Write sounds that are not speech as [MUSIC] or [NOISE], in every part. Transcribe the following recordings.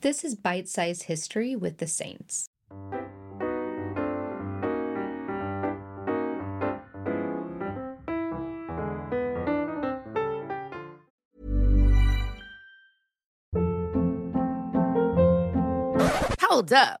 This is Bite Size History with the Saints. Hold up.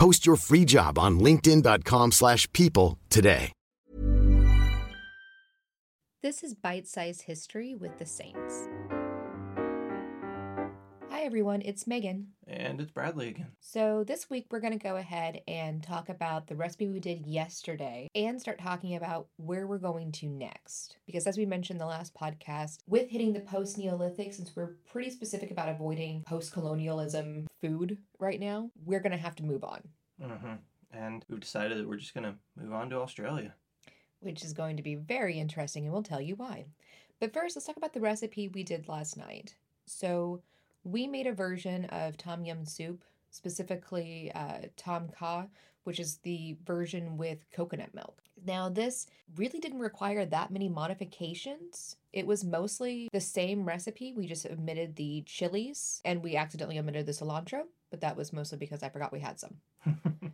Post your free job on linkedin.com/people slash people today. This is Bite Size History with the Saints. Hi, everyone, it's Megan. And it's Bradley again. So, this week we're going to go ahead and talk about the recipe we did yesterday and start talking about where we're going to next. Because, as we mentioned in the last podcast, with hitting the post Neolithic, since we're pretty specific about avoiding post colonialism food right now, we're going to have to move on, hmm And we've decided that we're just going to move on to Australia. which is going to be very interesting, and we'll tell you why. But first, let's talk about the recipe we did last night. So, we made a version of tom yum soup, specifically uh, tom kha, which is the version with coconut milk. Now, this really didn't require that many modifications. It was mostly the same recipe. We just omitted the chilies and we accidentally omitted the cilantro, but that was mostly because I forgot we had some. [LAUGHS]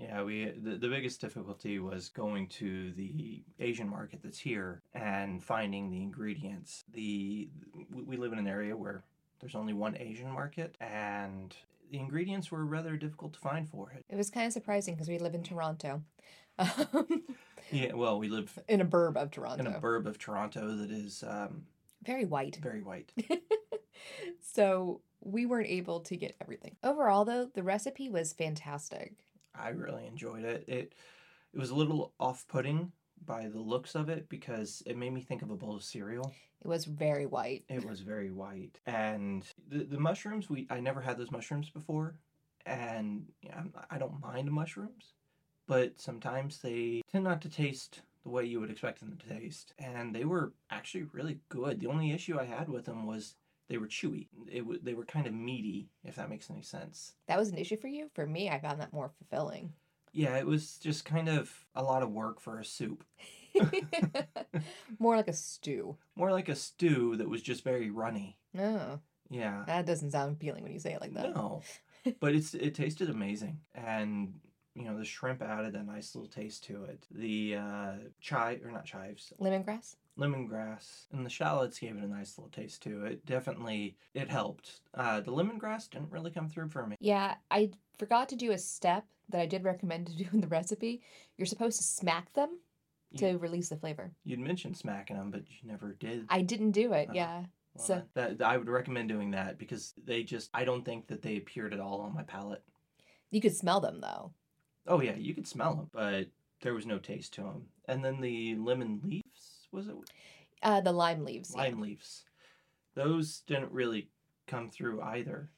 Yeah, we the, the biggest difficulty was going to the Asian market that's here and finding the ingredients. The we we live in an area where there's only one Asian market and the ingredients were rather difficult to find for it. It was kind of surprising because we live in Toronto. [LAUGHS] Um, Yeah, well, we live in a burb of Toronto. in a burb of Toronto that is um, Very white. very white. [LAUGHS] so we weren't able to get everything. Overall, though, the recipe was fantastic. I really enjoyed it. It it was a little off-putting by the looks of it because it made me think of a bowl of cereal. It was very white. It was very white, and the the mushrooms we I never had those mushrooms before, and yeah, I don't mind mushrooms, but sometimes they tend not to taste the way you would expect them to taste, and they were actually really good. The only issue I had with them was they were chewy. It w- they were kind of meaty, if that makes any sense. That was an issue for you? For me, I found that more fulfilling. Yeah, it was just kind of a lot of work for a soup. [LAUGHS] more like a stew. More like a stew that was just very runny. Oh, Yeah. that doesn't sound appealing when you say it like that. No, [LAUGHS] but it's it tasted amazing, and you know the shrimp added a nice little taste to it. The uh, chive or not chives, Lemongrass? Lemongrass, and the shallots gave it a nice little taste too. it. Definitely, it helped. Uh, the lemongrass didn't really come through for me. Yeah, I forgot to do a step that I did recommend to do in the recipe. You're supposed to smack them to You, release the flavor. you'd mentioned smacking them, but you never did. I didn't do it, Oh. yeah. Well, so- that, that- I would recommend doing that because they just I don't think that they appeared at all on my palate. You could smell them though. Oh yeah, you could smell them, but there was no taste to them. And then the lemon leaves was it? Uh, the lime leaves. yeah. lime leaves. Those didn't really come through either.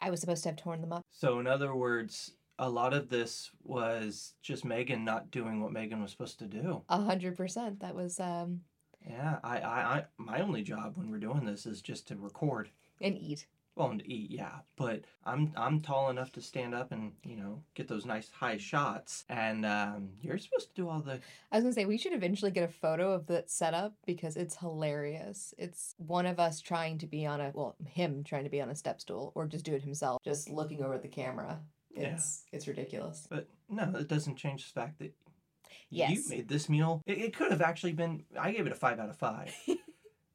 I was supposed to have torn them up. So, in other words, a lot of this was just Megan not doing what Megan was supposed to do. A hundred percent. That was um Yeah, I, I, I, my only job when we're doing this is just to record and eat. Well, and to eat, yeah, but I'm I'm tall enough to stand up and you know get those nice high shots, and um, you're supposed to do all the. I was gonna say we should eventually get a photo of that setup because it's hilarious. It's one of us trying to be on a well, him trying to be on a step stool or just do it himself, just looking over at the camera. Yeah. It's it's ridiculous. But no, it doesn't change the fact that you made this meal. It, it could have actually been. I gave it a five out of five. [LAUGHS]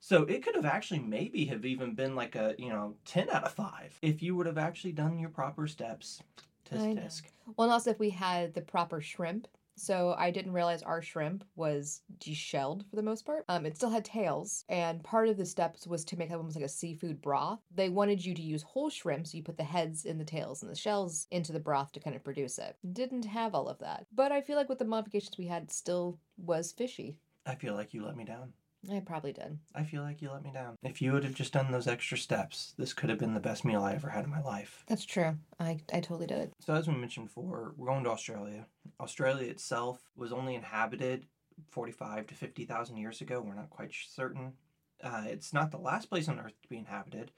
So it could have actually maybe have even been like a you know ten out of five if you would have actually done your proper steps. Tisk tisk. Well, and also if we had the proper shrimp. So I didn't realize our shrimp was deshelled for the most part. Um, it still had tails, and part of the steps was to make almost like a seafood broth. They wanted you to use whole shrimp, so you put the heads in the tails and the shells into the broth to kind of produce it. Didn't have all of that, but I feel like with the modifications we had, it still was fishy. I feel like you let me down. I probably did. I feel like you let me down. If you would have just done those extra steps, this could have been the best meal I ever had in my life. That's true. I I totally did. So as we mentioned before, we're going to Australia. Australia itself was only inhabited 45 to 50,000 years ago. We're not quite certain. Uh, it's not the last place on Earth to be inhabited.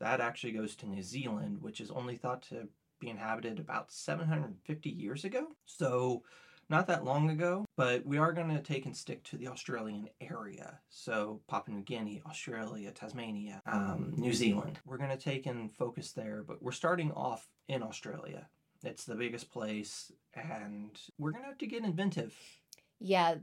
That actually goes to New Zealand, which is only thought to be inhabited about 750 years ago. So not that long ago, but we are going to take and stick to the Australian area. So Papua New Guinea, Australia, Tasmania, um, New Zealand. We're going to take and focus there, but we're starting off in Australia. It's the biggest place, and we're going to have to get inventive. Yeah,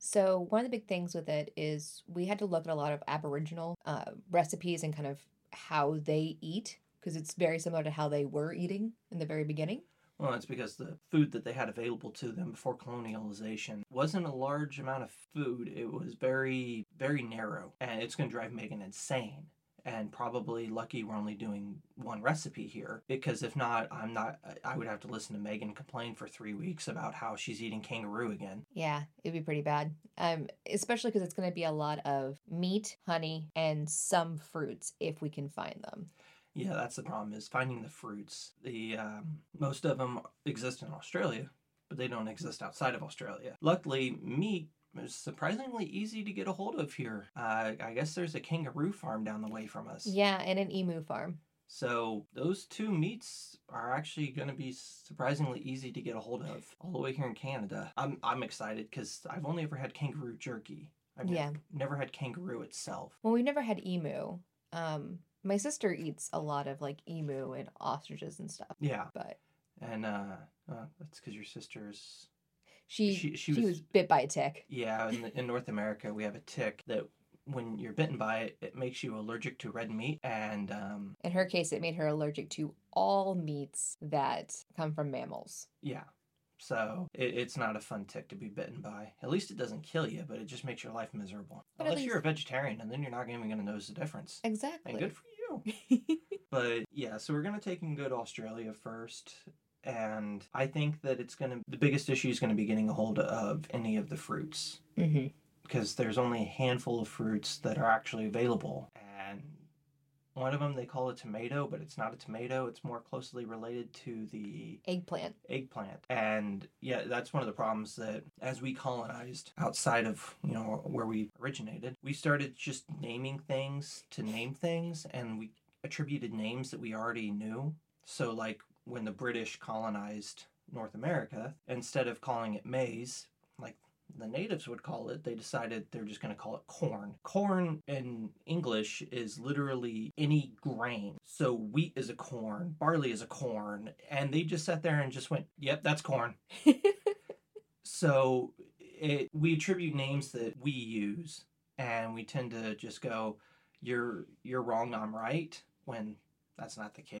so one of the big things with it is we had to look at a lot of Aboriginal uh, recipes and kind of how they eat because it's very similar to how they were eating in the very beginning. Well, it's because the food that they had available to them before colonialization wasn't a large amount of food. It was very, very narrow, and it's going to drive Megan insane. And probably lucky we're only doing one recipe here because if not, I'm not. I would have to listen to Megan complain for three weeks about how she's eating kangaroo again. Yeah, it'd be pretty bad. Um, especially because it's going to be a lot of meat, honey, and some fruits if we can find them. Yeah, that's the problem is finding the fruits. The um, most of them exist in Australia, but they don't exist outside of Australia. Luckily, meat is surprisingly easy to get a hold of here. Uh, I guess there's a kangaroo farm down the way from us. Yeah, and an emu farm. So those two meats are actually going to be surprisingly easy to get a hold of all the way here in Canada. I'm I'm excited because I've only ever had kangaroo jerky. I've Yeah. nev- never had kangaroo itself. Well, we've never had emu. Um, my sister eats a lot of like emu and ostriches and stuff, Yeah, but and uh, uh that's because your sister's she She- she, she was, was- bit by a tick. Yeah, in, in North America, we have a tick that when you're bitten by it, it makes you allergic to red meat. And um, In her case, it made her allergic to all meats that come from mammals. yeah, so it, it's not a fun tick to be bitten by. At least it doesn't kill you, but it just makes your life miserable. But Unless you're a vegetarian, and then you're not even going to notice the difference. Exactly. And good for you. [LAUGHS] But yeah, so we're going to take and go to Australia first. And I think that it's going to, the biggest issue is going to be getting a hold of any of the fruits. mm-hmm. because there's only a handful of fruits that are actually available. One of them they call a tomato, but it's not a tomato. It's more closely related to the Eggplant. eggplant. And yeah, that's one of the problems that as we colonized outside of, you know, where we originated, we started just naming things to name things and we attributed names that we already knew. So like when the British colonized North America, instead of calling it maize, like the natives would call it, they decided they're just going to call it corn. Corn in English is literally any grain. So wheat is a corn, barley is a corn, and they just sat there and just went, "Yep, that's corn." [LAUGHS] so it, we attribute names that we use, and we tend to just go, "You're you're wrong, I'm right," when that's not the case.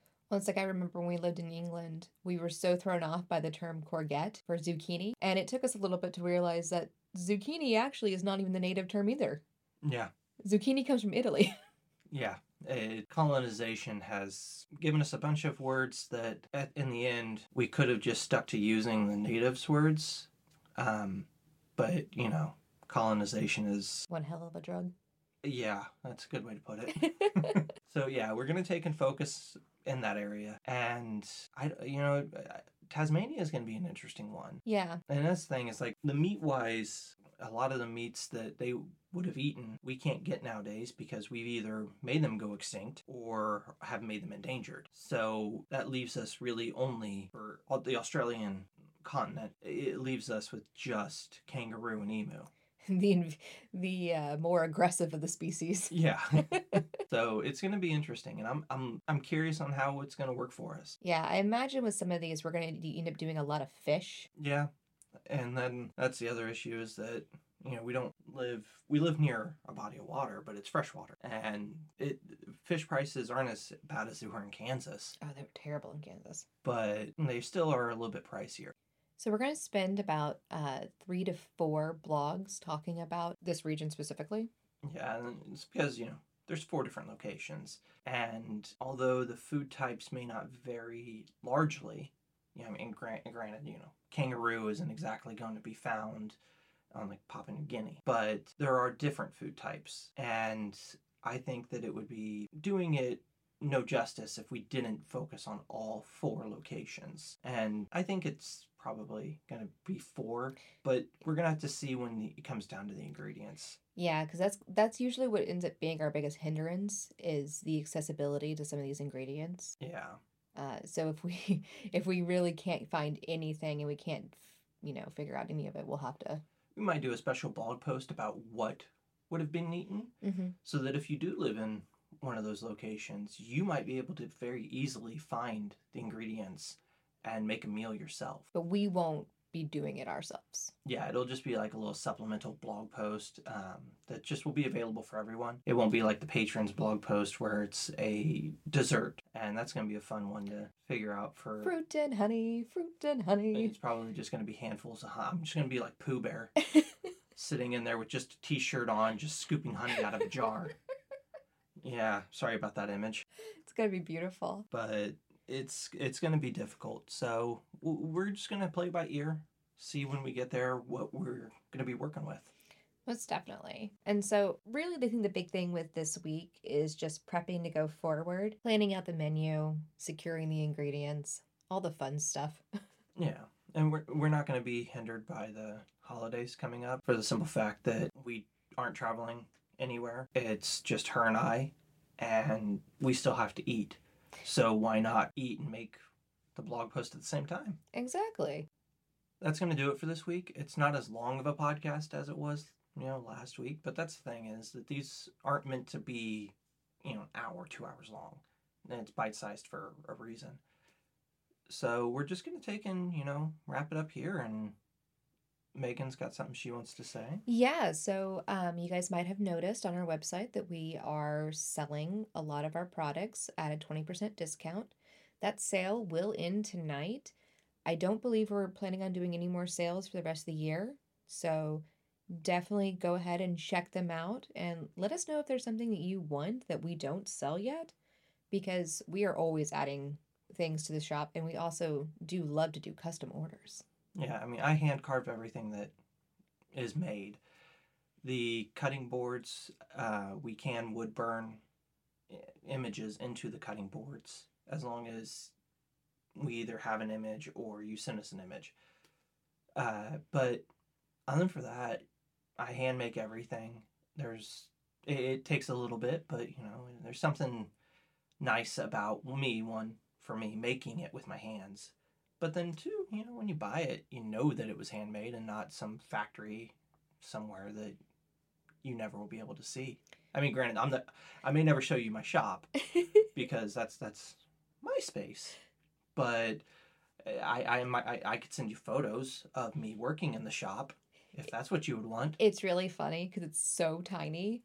Well, it's like I remember when we lived in England, we were so thrown off by the term courgette for zucchini. And it took us a little bit to realize that zucchini actually is not even the native term either. Yeah. Zucchini comes from Italy. [LAUGHS] Yeah. Uh, colonization has given us a bunch of words that, at, in the end, we could have just stuck to using the natives' words. Um, but, you know, colonization is, One hell of a drug. Yeah, that's a good way to put it. [LAUGHS] so, yeah, we're going to take and focus in that area. And, I, you know, Tasmania is going to be an interesting one. yeah. And that's the thing is like the meat wise, a lot of the meats that they would have eaten, we can't get nowadays because we've either made them go extinct or have made them endangered. So that leaves us really only for the Australian continent. It leaves us with just kangaroo and emu. [LAUGHS] The the uh, more aggressive of the species. Yeah. [LAUGHS] so it's going to be interesting, and I'm I'm I'm curious on how it's going to work for us. Yeah, I imagine with some of these, we're going to end up doing a lot of fish. Yeah. And then that's the other issue is that you know we don't live we live near a body of water but it's fresh water and it fish prices aren't as bad as they were in Kansas Oh, they were terrible in Kansas. but they still are a little bit pricier. So we're going to spend about uh, three to four blogs talking about this region specifically. Yeah, it's because you know there's four different locations and although the food types may not vary largely, you know, I mean grant, granted, you know, kangaroo isn't exactly going to be found on like Papua New Guinea, but there are different food types and I think that it would be doing it no justice if we didn't focus on all four locations. And I think it's probably going to be four, but we're going to have to see when the, it comes down to the ingredients. Yeah, because that's that's usually what ends up being our biggest hindrance is the accessibility to some of these ingredients. Yeah. Uh, so if we [LAUGHS] if we really can't find anything and we can't you know figure out any of it, we'll have to. We might do a special blog post about what would have been eaten Mm-hmm. so that if you do live in one of those locations, you might be able to very easily find the ingredients and make a meal yourself. But we won't be doing it ourselves. Yeah, it'll just be like a little supplemental blog post um, that just will be available for everyone. It won't be like the patrons blog post where it's a dessert, and that's going to be a fun one to figure out for. Fruit and honey, fruit and honey. It's probably just going to be handfuls of honey. I'm just going to be like Pooh Bear, [LAUGHS] sitting in there with just a t-shirt on, just scooping honey out of a jar. [LAUGHS] Yeah, sorry about that image, It's gonna be beautiful. but it's it's going to be difficult. So we're just going to play by ear, see when we get there what we're going to be working with. Most definitely. And so, really, I think the big thing with this week is just prepping to go forward, planning out the menu, securing the ingredients, all the fun stuff. [LAUGHS] Yeah, and we're we're not going to be hindered by the holidays coming up for the simple fact that we aren't traveling anywhere. It's just her and I, and we still have to eat. So why not eat and make the blog post at the same time? exactly. That's going to do it for this week. It's not as long of a podcast as it was, you know, last week, but that's the thing is that these aren't meant to be, you know, an hour, 2 hours long. And it's bite-sized for a reason. So we're just going to take and, you know, wrap it up here and Megan's got something she wants to say. Yeah, so um, you guys might have noticed on our website that we are selling a lot of our products at a 20% discount. That sale will end tonight. I don't believe we're planning on doing any more sales for the rest of the year. So definitely go ahead and check them out and let us know if there's something that you want that we don't sell yet because we are always adding things to the shop and we also do love to do custom orders. Yeah, I mean, I hand carve everything that is made. The cutting boards, uh, we can wood burn images into the cutting boards as long as we either have an image or you send us an image. Uh, but other than for that, I hand make everything. There's it, it takes a little bit, but you know, there's something nice about me one for me making it with my hands. But then too, you know, when you buy it, you know that it was handmade and not some factory somewhere that you never will be able to see. I mean, granted, I'm the I may never show you my shop [LAUGHS] because that's that's my space. But I I I, I could send you photos of me working in the shop if that's what you would want. It's really funny because it's so tiny,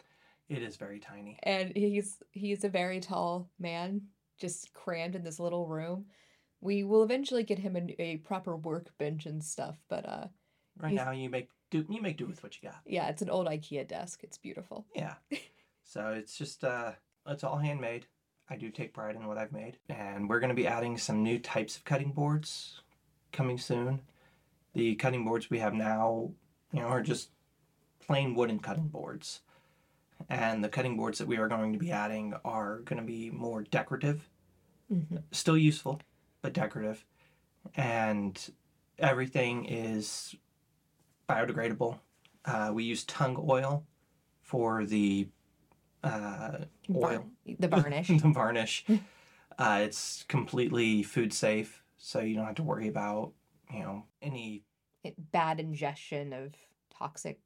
It is very tiny. and he's he's a very tall man, just crammed in this little room. We will eventually get him a, a proper workbench and stuff, but uh, Right He's- now, you make do you make do with what you got. yeah, it's an old IKEA desk. It's beautiful. Yeah. [LAUGHS] so it's just uh it's all handmade. I do take pride in what I've made. And we're gonna be adding some new types of cutting boards coming soon. The cutting boards we have now, you know, are just plain wooden cutting boards. And the cutting boards that we are going to be adding are going to be more decorative, Mhm. still useful, but decorative. And everything is biodegradable. Uh, we use tung oil for the uh, oil, the varnish. [LAUGHS] the varnish. uh, it's completely food safe, so you don't have to worry about you know any. it- bad ingestion of toxic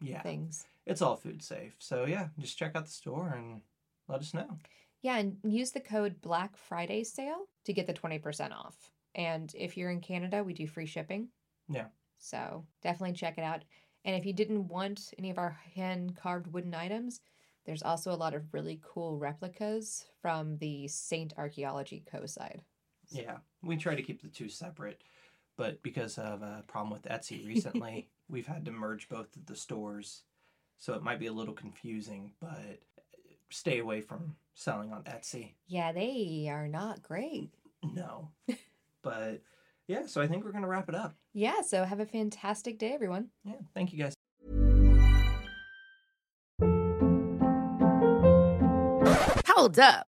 Yeah, things. it's all food safe. So yeah, just check out the store and let us know. Yeah, and use the code Black Friday sale to get the 20% off. And if you're in Canada, we do free shipping. Yeah. So definitely check it out. And if you didn't want any of our hand carved wooden items, there's also a lot of really cool replicas from the Saint Archaeology Co side. Yeah, we try to keep the two separate, but because of a problem with Etsy recently, [LAUGHS] we've had to merge both of the stores. So it might be a little confusing, but stay away from selling on Etsy. Yeah, they are not great. No. but yeah, so I think we're going to wrap it up. Yeah, so have a fantastic day, everyone. Yeah, thank you guys. Hold up.